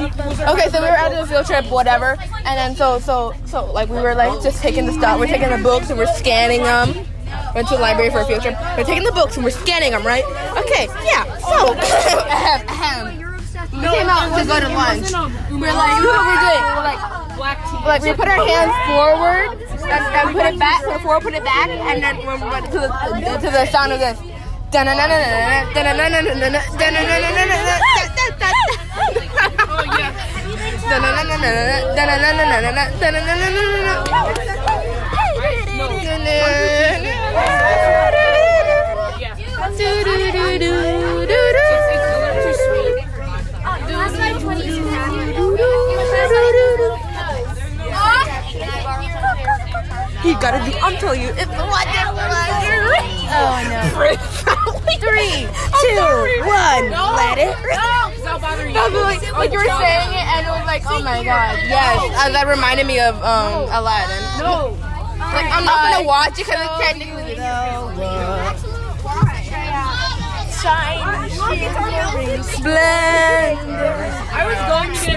Okay, so we were out on a field trip, whatever, and then so so so like we were like just taking the stuff, we're taking the books and we're scanning them. Went to the library for a field trip. We're taking the books and we're scanning them, right? Okay, yeah. So ahem, ahem. we came out to go to lunch. We're like, what are we doing? We're like, like we put our hands forward and, and put it back, put it forward, put it back, and then when we went to the to the sound of this. He gotta do. I'm telling you, it's what Oh no. Three, two, one, let it. Stop bothering No, like, like you were saying it, and it was like, oh my god, yes. Uh, that reminded me of um Aladdin. No. Like I'm not gonna watch it because it's technically. Splendid, I was going to get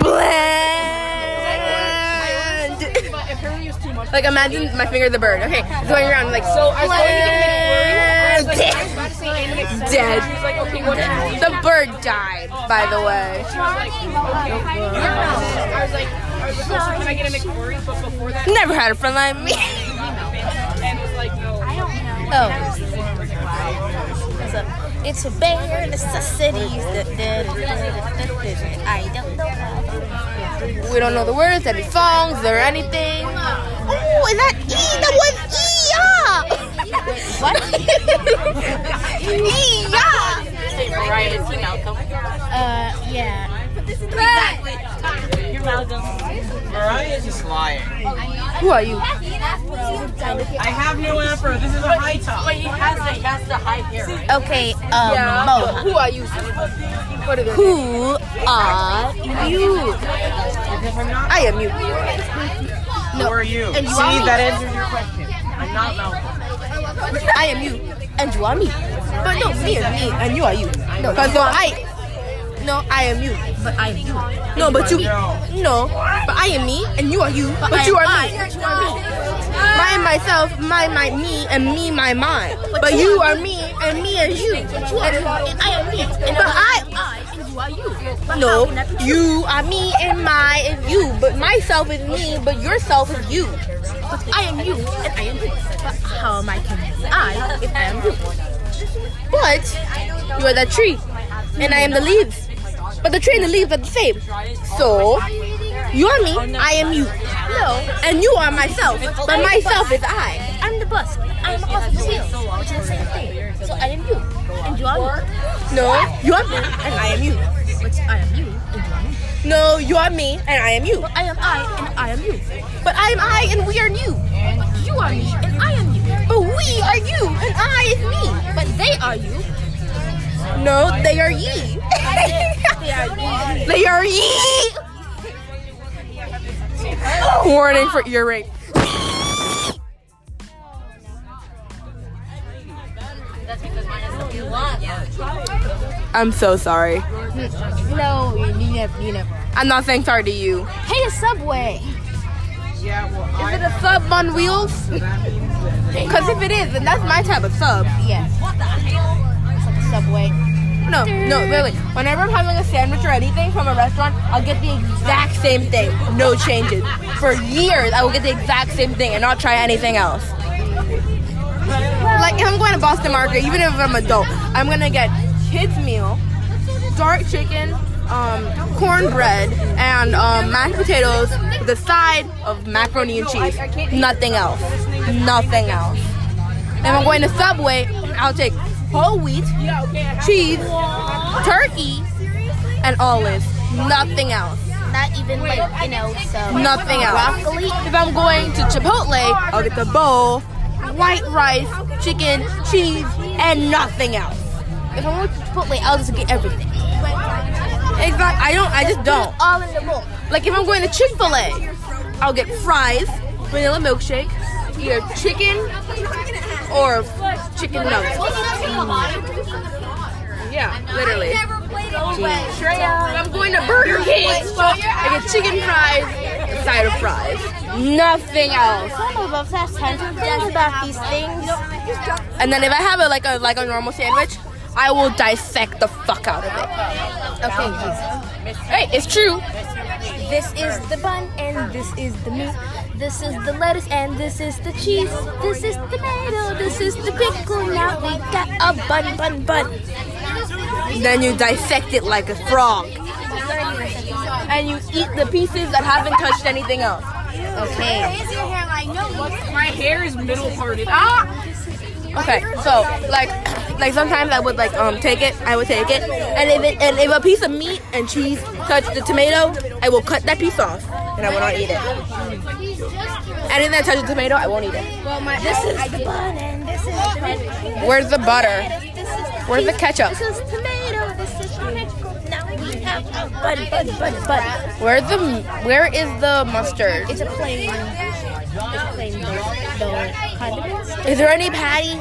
splendid. but apparently it was too much. Like imagine my finger the bird. Okay, going around like So I was going to get McFlurry. I was like, I was Dead. About to say Annie McFlurry. Dead. She was like, okay, what The bird died, by the way. She was like. I was like, I was like, oh, so can I get a McFlurry? But before that, Never had a friend like me. and was like, no. Oh. It's a bare necessities. I don't know. We don't know the words, any songs or anything. Oh, is that E? That was E, yeah. What? E, yeah. Right, it's Malcolm. Uh, yeah. You're Malcolm. Mariah is just lying. Who are you? I have no afro. This is a high top. But he has the, he has the high hair, right? Okay, um, Moha. Who are you? What is it? Who are you? I am you. No. Who are you? And you See, are me. that answers your question. I'm not Malcolm. I am you. And you are me. But no, me is me, and you are you. No, because no, I. No, I am you. But I am you. No, but you. No. No, but I am me, and you are you. But, I you are I, me. and you are me. My myself, my my me, and me my mine. But you are me, and me is you. You are And, and I am me. And but I. I, and you are you. But No, how can that be true? you are me and my is you, but myself is me, but yourself is you. But I am you, and I am you. But how am I can be I if I am you? But you are the tree, and I am the leaves. But the tree and the leaves are the same. So you are me, I am you. No, And you are myself, but myself is I. I'm the bus. I'm the wheel, which is the same thing. So I am you, and you are me. No, you are me, and I am you. Which I am you, and you are me. No, you are me, and I am you. I am I, and I am you. But I am I, and we are you. You are me, and I am you. But we are you, and I is me. But they are you. No, they are ye. They are you. they are ye. Warning for ear rape. That's because mine is the lot. I'm so sorry. No, you never, you never. I'm not saying sorry to you. Hey, a subway. Yeah, well, Is it a sub on wheels? Because if it is, then that's my type of sub. Yeah. What the hell? It's like a subway. No, no, really. Whenever I'm having a sandwich or anything from a restaurant, I'll get the exact same thing. No changes. For years, I will get the exact same thing and not try anything else. Like, if I'm going to Boston Market, even if I'm adult, I'm going to get kids' meal, dark chicken, um, cornbread, and um, mashed potatoes with a side of macaroni and cheese. Nothing else. Nothing else. If I'm going to Subway, I'll take whole wheat, cheese, turkey, and olives. Nothing else. Not even like, you know, some Nothing else. broccoli. If I'm going to Chipotle, I'll get the bowl, white rice, chicken, cheese, and nothing else. If I'm going to Chipotle, I'll just get everything. Exactly. I don't. I just don't. All in the bowl. Like if I'm going to Chick Fil A, I'll get fries, vanilla milkshake, either chicken or chicken nuggets. Yeah, literally. I'm going to Burger King. I get chicken fries, a side of fries. Nothing else. Some of us have time about these things. And then if I have a like a like a normal sandwich, I will dissect the fuck out of it. Okay, Hey, it's true. This is the bun and this is the meat. This is the lettuce and this is the cheese. This is the tomato. This is the pickle. Now we got a bun, bun, bun. Then you dissect it like a frog. And you eat the pieces that haven't touched anything else. Okay. My hair is middle parted. Ah! Okay, so like like sometimes I would like um take it, I would take it, and if it and if a piece of meat and cheese touch the tomato, I will cut that piece off and I will not eat it. Anything that touches tomato, I won't eat it. Well, my this is the bun and this is the. Where's the butter? This is the Where's the ketchup? This is tomato. This is. Now we have a bun, bun, bun, bun. Where's the where is the mustard? It's a plain. It's plain the, the condiments. Is there any patty?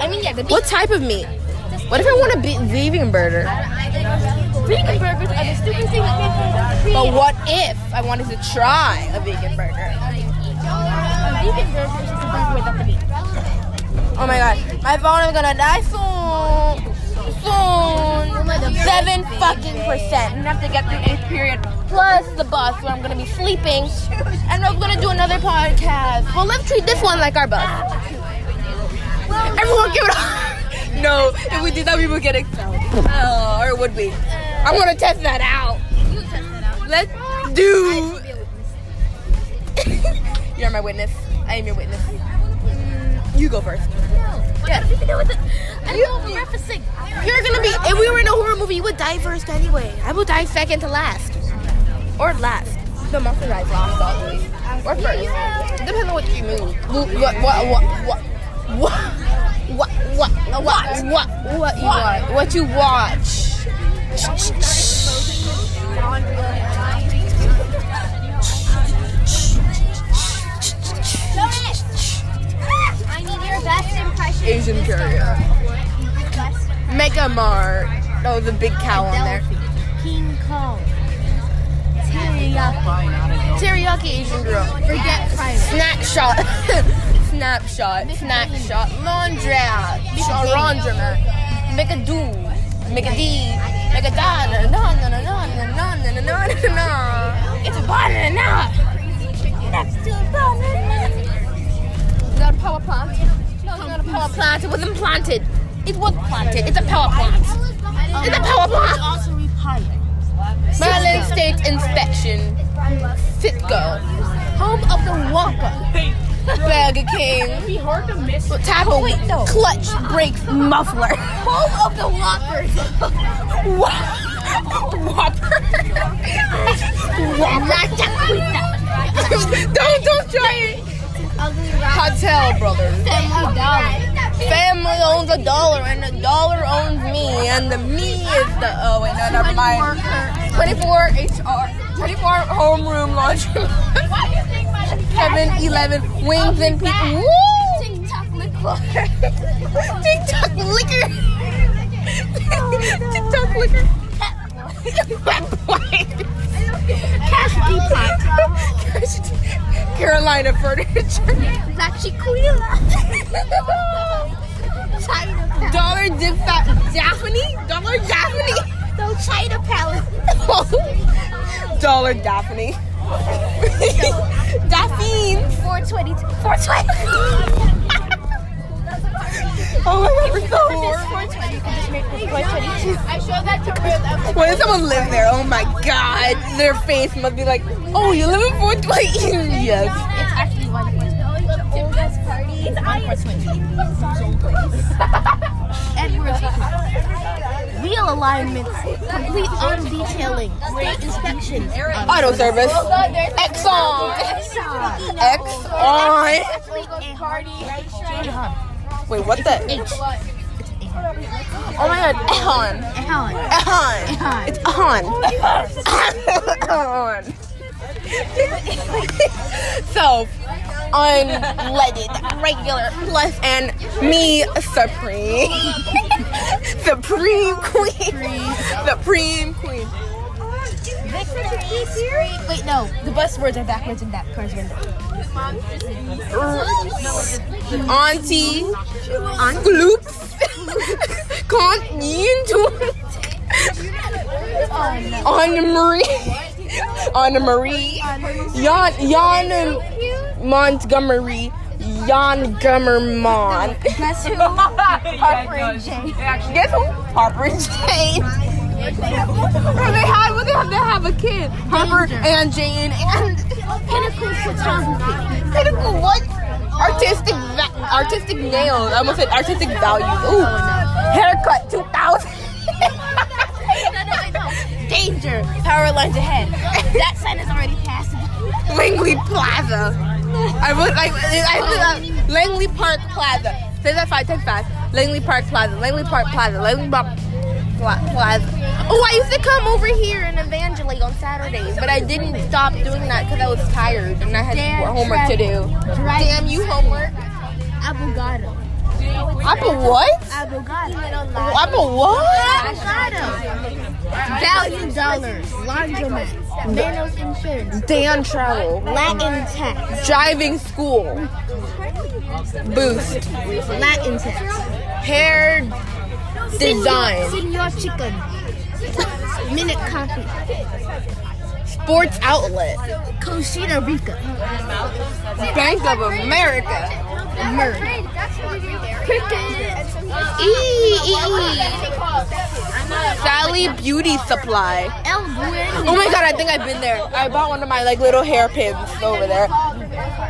I mean, yeah, the beef. What type of meat? What if I want a be- vegan burger? Vegan burgers are the stupidest thing that people But what if I wanted to try a vegan burger? A vegan burger is just a burger without the meat. Oh my god, my phone is gonna die soon. Soon. Seven fucking percent. I'm gonna have to get through eighth period plus the bus where I'm gonna be sleeping. And we're gonna do another podcast. Well, let's treat this one like our bus. Everyone give it up. No, if we did that, we would get expelled. Oh, or would we? I'm gonna test that out. Let's do. You're my witness. I am your witness. You go first. I'm You-. You're gonna be. If we were in a horror movie, you would die first anyway. I will die second to last, or last. The monster dies last always, or first. Depends on what you move. What what what what what what what what what what what you watch? What you watch? Asian courier. Mega Mart. Oh, the big cow on there. King Kong. Teriyaki. Teriyaki Asian girl. Forget private. Snapshot. Snapshot. Snapshot. Laundromat. Laundromat. Make a do. Make a D. Make a. Na na na na na na na na na na na na. It's a banana. Next to a banana. Is that a power plant? No, it's not a power plant. It was implanted. It was planted. It's a power plant. It's a power plant. Also. Maryland State Inspection. Fitco. Home of the Wonka. Burger King. Be hard to miss. Tap Oh, wait, no. clutch brakes muffler. Home of the Whoppers. Whopper. Whopper. don't don't try it. Cartel brothers. Family Dollar. Family owns a dollar and the dollar owns me and the me is the oh wait no never mind. 24 HR 24 homeroom laundry. Kevin 11 wings and pizza. Woo! TikTok liquor. TikTok liquor. TikTok liquor. Cash Depot. Carolina furniture. China. Dollar Daphne? Dollar Daphne? No, China Palace. Oh. Dollar Daphne. Daphne. 422. 420. Oh my god, we're so horrible. 420. You can just make it 422. I showed that to Ruth. When someone live there, oh my god, their face must be like, oh, you live in Fort Wayne? yes. It's actually one The oldest party is on 420. Edwards. Wheel alignments. Complete auto detailing. Inspections. Auto service. Exxon. Exxon. Exxon. Actually, a hardy. Wait, what the? H. Oh my god, Ehon. Helen. Ehon. Ehon. It's Ehon. Ehon. so, unleaded, regular, plus, and me, supreme, supreme queen, supreme queen. Wait, no. The bus words are backwards in that window. Er, Auntie, gloops, can't into Anna Marie, Anna Marie, Jan, Jan Montgomery, Jan Gummermon. Guess who? Harper and Jane. Guess who? Harper and Jane. Or they had, what they have? They have a kid. Harper and Jane and Pinnacle photography. Pinnacle what? Artistic, va- artistic nails. I almost said artistic value. Oh, Ooh, haircut 2000. Danger. Power lines ahead. That sign is already passed. Langley Plaza. I would like I uh, Langley Park Plaza. Say that five times fast. Langley Park Plaza. Langley Park Plaza. Langley Park Pla- Plaza. Oh, I used to come over here and evangelate on Saturdays, but I didn't stop doing that because I was tired and I had Damn, homework to do. Damn you, homework. Avogado. Apple what? Avogado. Apple what? Avogado. Value dollars. Laundromat. Manos insurance. Dan Travel. Latin tax. Driving school. Boost. Latin tax. Hair design. Senor chicken. Minute coffee. Sports outlet. Costa Rica. Bank of America. Merc. Cricket. E Sally Beauty Supply. Oh my god, I think I've been there. I bought one of my like little hairpins over there.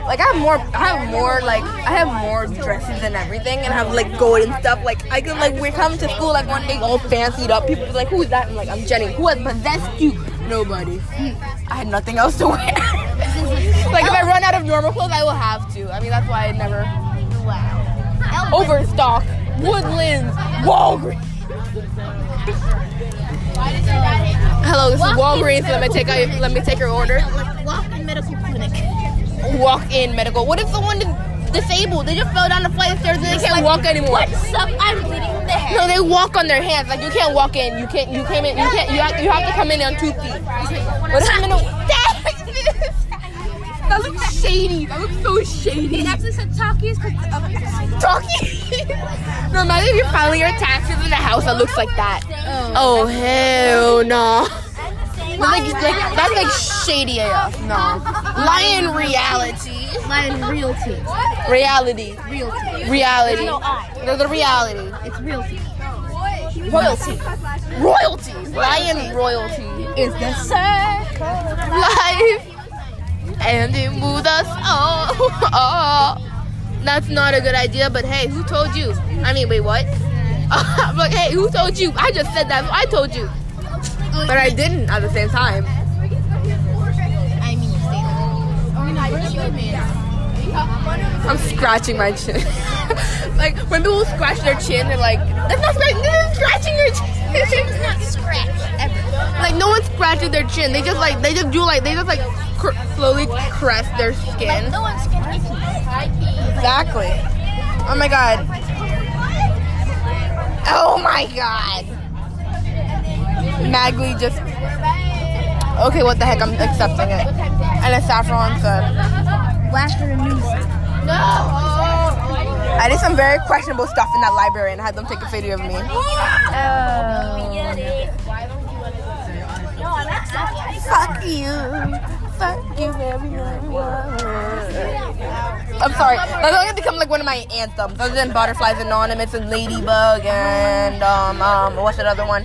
Like I have more, I have more like I have more dresses and everything, and I have like gold and stuff. Like I can like we're coming to school like one day all fancied up. People be like, who's that? I'm like, I'm Jenny. Who has possessed you? Nobody. I had nothing else to wear. like if I run out of normal clothes, I will have to. I mean that's why I never Wow. overstock. Woodlands, Walgreens. Hello, this is Walgreens. Let me take a, let me take your order. Walk-in medical clinic. Walk-in medical. What if someone is disabled? They just fell down the flight of stairs and they can't walk anymore. What's up? I'm bleeding in the head. No, they walk on their hands. Like you can't walk in. You can't. You came in. You can't. You have. You have to come in on two feet. What if I'm in a? That looks shady. That looks so shady. It actually said Takis because Talking. no, imagine if you're filing your taxes in a house that looks like that. Oh, oh hell no. That's like, like, that's like shady AF. No. Lion reality. Lion Realty. Reality. Realty. Reality. There's a reality. It's Realty. Royalty. Royalty. Lion royalty. Is the circle. Life. And it moved us all. Oh. That's not a good idea, but hey, who told you? I mean, wait, what? I'm like, hey, who told you? I just said that. I told you. But I didn't at the same time. I mean, oh, I'm scratching my chin. like when people scratch their chin, they're like, "That's not scratching. This is scratching your chin." It's not scratched ever. like no one's scratching their chin. They just like they just do like they just like cr- slowly caress their skin. Exactly. Oh my god. Oh my god. Magly just. Okay, what the heck? I'm accepting it. And a saffron said. Laughter and music. No. I did some very questionable stuff in that library and had them take a video of me. Oh. Fuck you. Fuck you, everyone. I'm sorry. That's gonna become like one of my anthems. Other than Butterflies Anonymous and Ladybug and um um what's that other one?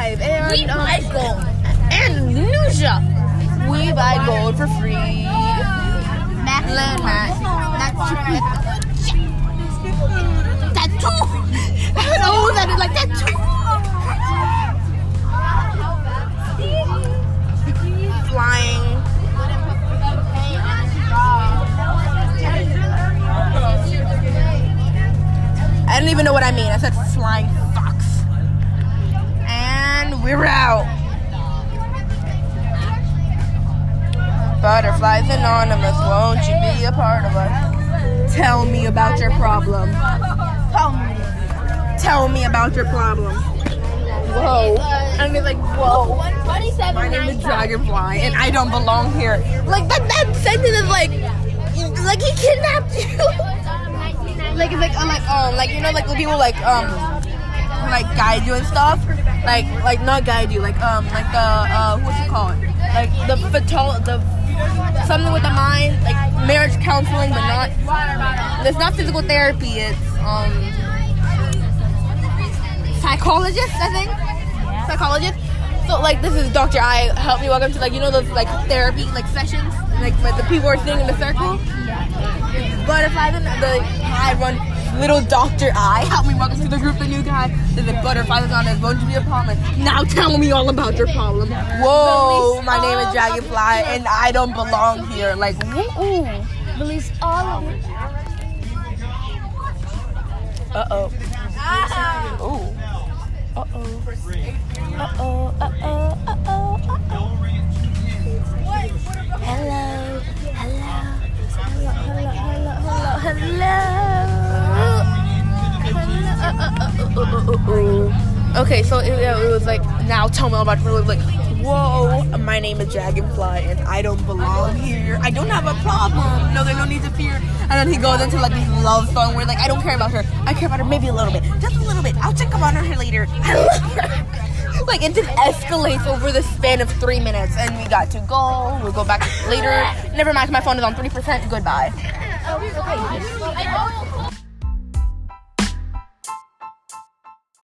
five, and We um, buy gold. and Nusha. We buy gold for free. Mac. Landmax. Tattoo. Oh, that is like tattoo. Flying. Anonymous, won't you be a part of us? Tell me about your problem. Tell me. Tell me about your problem. Whoa. And he's like, whoa. My name is Dragonfly and I don't belong here. Like that that sentence is like like he kidnapped you. like it's like uh, like um like you know like people like um like guide you and stuff. Like like not guide you, like um like the uh what's it called? Like the fatal the something with the mind, like marriage counseling but not it's not physical therapy, it's um psychologist, I think. Psychologist. So like this is Dr. I help me welcome to like you know those like therapy like sessions like where the people are sitting in the circle. Butterflies and the I run little Dr. I help me welcome to the group the new guy. There's a butterflies on it going to be a problem. Now tell me all about your problem. Whoa, my name is Dragonfly and I don't belong here. Like woo. Release all of it. Uh oh. Ooh. Uh oh. Uh oh. Uh oh. Uh oh. Uh oh. Hello. Hello. Hello. Hello. Hello. Hello. Okay, so it, it was like, now tell me all about it. Like, whoa, my name is Dragonfly and I don't belong here. I don't have a problem. No, there's no need to fear. And then he goes into like this love song where like, I don't care about her. I care about her maybe a little bit. Just a little bit. I'll check up on her later. I love her. like, it just escalates over the span of three minutes. And we got to go. We'll go back later. Never mind, my phone is on 3%. Goodbye. Oh,